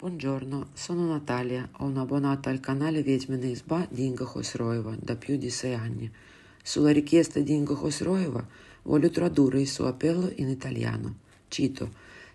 Buongiorno, sono Natalia, ho un abbonato al canale Vedmina Isba di Inga Khosroeva da più di sei anni. Sulla richiesta di Inga Khosroeva voglio tradurre il suo appello in italiano. Cito: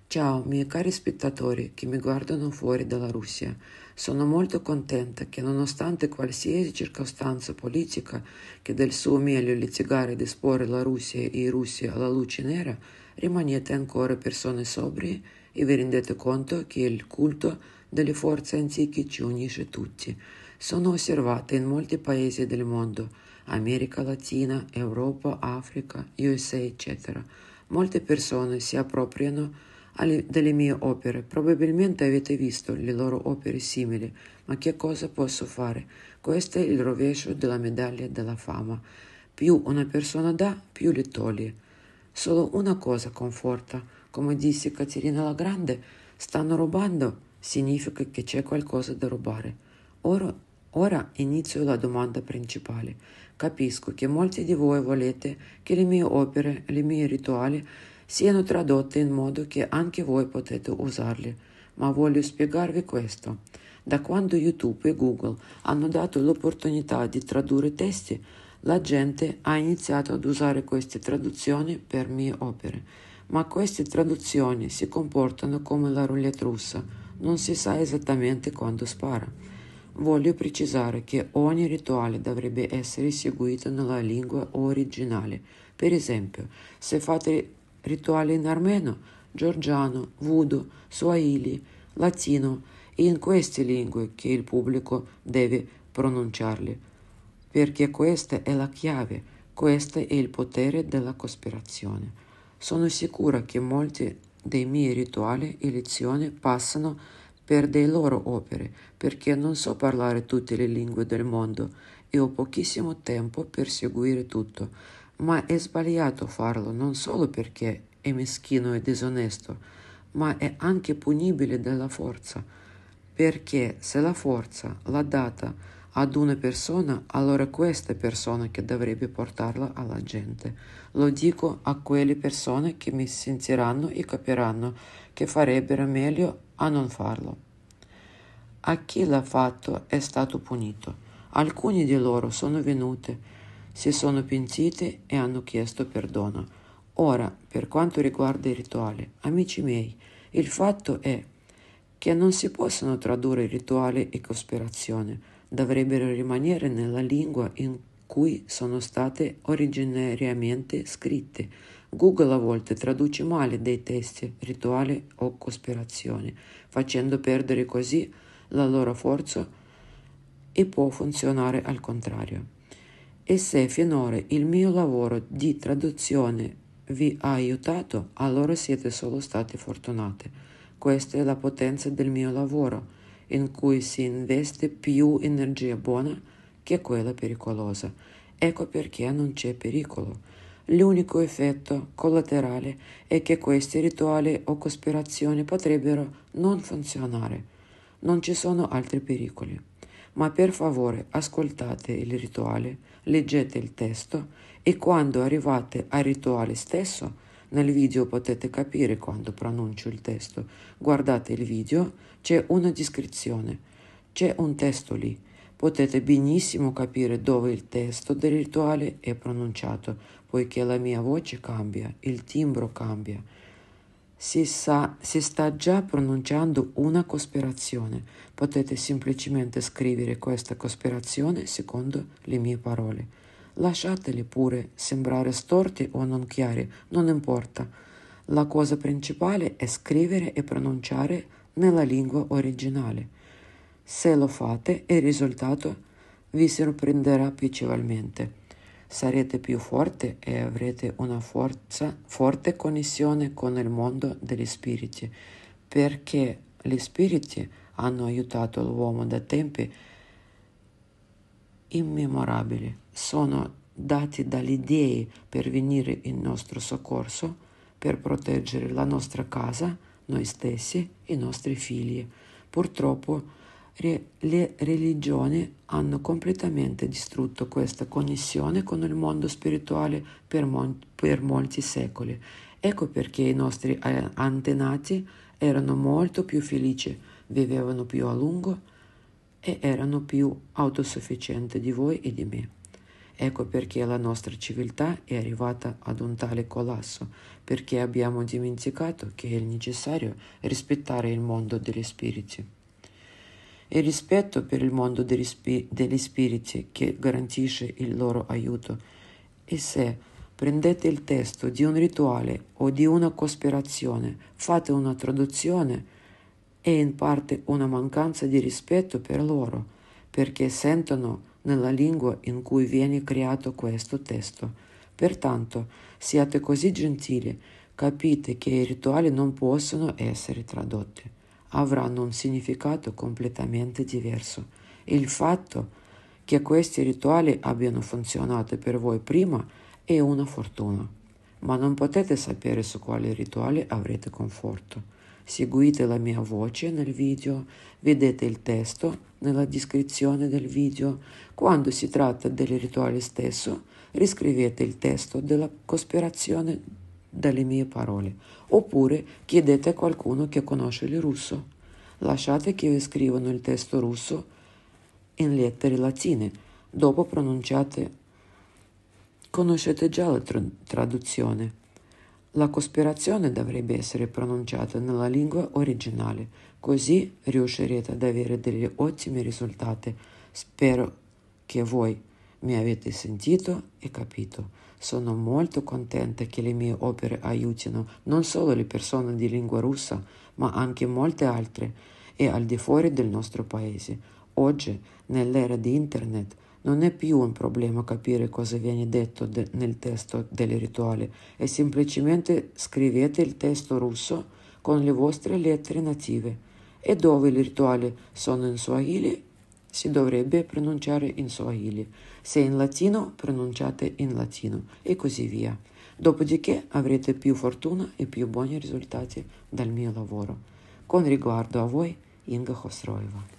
Ciao, miei cari spettatori che mi guardano fuori dalla Russia. Sono molto contenta che, nonostante qualsiasi circostanza politica che del suo meglio litigare e disporre la Russia e i russi alla luce nera, rimaniate ancora persone sobrie e vi rendete conto che il culto delle forze antiche ci unisce tutti. Sono osservate in molti paesi del mondo, America Latina, Europa, Africa, USA, eccetera. Molte persone si appropriano delle mie opere. Probabilmente avete visto le loro opere simili, ma che cosa posso fare? Questo è il rovescio della medaglia della fama. Più una persona dà, più le toglie. Solo una cosa conforta. Come disse Caterina la Grande, stanno rubando, significa che c'è qualcosa da rubare. Ora, ora inizio la domanda principale. Capisco che molti di voi volete che le mie opere, le mie rituali, siano tradotte in modo che anche voi potete usarli. Ma voglio spiegarvi questo. Da quando YouTube e Google hanno dato l'opportunità di tradurre testi, la gente ha iniziato ad usare queste traduzioni per mie opere. Ma queste traduzioni si comportano come la roulette russa, non si sa esattamente quando spara. Voglio precisare che ogni rituale dovrebbe essere seguito nella lingua originale. Per esempio, se fate rituali in armeno, georgiano, voodoo, swahili, latino, è in queste lingue che il pubblico deve pronunciarli, perché questa è la chiave, questo è il potere della cospirazione. Sono sicura che molti dei miei rituali e lezioni passano per delle loro opere, perché non so parlare tutte le lingue del mondo e ho pochissimo tempo per seguire tutto, ma è sbagliato farlo non solo perché è meschino e disonesto, ma è anche punibile dalla forza, perché se la forza l'ha data ad una persona, allora questa persona che dovrebbe portarla alla gente. Lo dico a quelle persone che mi sentiranno e capiranno che farebbero meglio a non farlo. A chi l'ha fatto è stato punito. Alcuni di loro sono venuti si sono pentiti e hanno chiesto perdono. Ora, per quanto riguarda i rituali, amici miei, il fatto è che non si possono tradurre rituali e cospirazione, dovrebbero rimanere nella lingua in cui sono state originariamente scritte. Google a volte traduce male dei testi, rituali o cospirazioni, facendo perdere così la loro forza e può funzionare al contrario. E se finora il mio lavoro di traduzione vi ha aiutato, allora siete solo stati fortunati. Questa è la potenza del mio lavoro, in cui si investe più energia buona che quella pericolosa. Ecco perché non c'è pericolo. L'unico effetto collaterale è che questi rituali o cospirazioni potrebbero non funzionare. Non ci sono altri pericoli. Ma per favore ascoltate il rituale, leggete il testo e quando arrivate al rituale stesso, nel video potete capire quando pronuncio il testo. Guardate il video, c'è una descrizione, c'è un testo lì. Potete benissimo capire dove il testo del rituale è pronunciato, poiché la mia voce cambia, il timbro cambia si, sa, si sta già pronunciando una cospirazione. Potete semplicemente scrivere questa cospirazione secondo le mie parole. Lasciateli pure sembrare storti o non chiari, non importa. La cosa principale è scrivere e pronunciare nella lingua originale. Se lo fate, il risultato vi sorprenderà piacevolmente sarete più forti e avrete una forza, forte connessione con il mondo degli spiriti, perché gli spiriti hanno aiutato l'uomo da tempi immemorabili, sono dati dagli dei per venire in nostro soccorso, per proteggere la nostra casa, noi stessi i nostri figli. Purtroppo le religioni hanno completamente distrutto questa connessione con il mondo spirituale per, mon- per molti secoli. Ecco perché i nostri antenati erano molto più felici vivevano più a lungo e erano più autosufficienti di voi e di me. Ecco perché la nostra civiltà è arrivata ad un tale collasso, perché abbiamo dimenticato che è necessario rispettare il mondo degli spiriti. Il rispetto per il mondo degli, spi- degli spiriti che garantisce il loro aiuto. E se prendete il testo di un rituale o di una cospirazione, fate una traduzione, è in parte una mancanza di rispetto per loro, perché sentono nella lingua in cui viene creato questo testo. Pertanto, siate così gentili, capite che i rituali non possono essere tradotti, avranno un significato completamente diverso. Il fatto che questi rituali abbiano funzionato per voi prima è una fortuna, ma non potete sapere su quale rituale avrete conforto. Seguite la mia voce nel video, vedete il testo nella descrizione del video. Quando si tratta del rituale stesso, riscrivete il testo della cospirazione dalle mie parole, oppure chiedete a qualcuno che conosce il russo. Lasciate che vi scrivano il testo russo in lettere latine, dopo pronunciate. Conoscete già la tra- traduzione. La cospirazione dovrebbe essere pronunciata nella lingua originale, così riuscirete ad avere degli ottimi risultati. Spero che voi mi avete sentito e capito. Sono molto contenta che le mie opere aiutino non solo le persone di lingua russa, ma anche molte altre e al di fuori del nostro paese. Oggi, nell'era di Internet, non è più un problema capire cosa viene detto de- nel testo del rituale e semplicemente scrivete il testo russo con le vostre lettere native e dove i rituali sono in Swahili si dovrebbe pronunciare in Swahili, se in latino pronunciate in latino e così via. Dopodiché avrete più fortuna e più buoni risultati dal mio lavoro. Con riguardo a voi, Inga Khosroeva.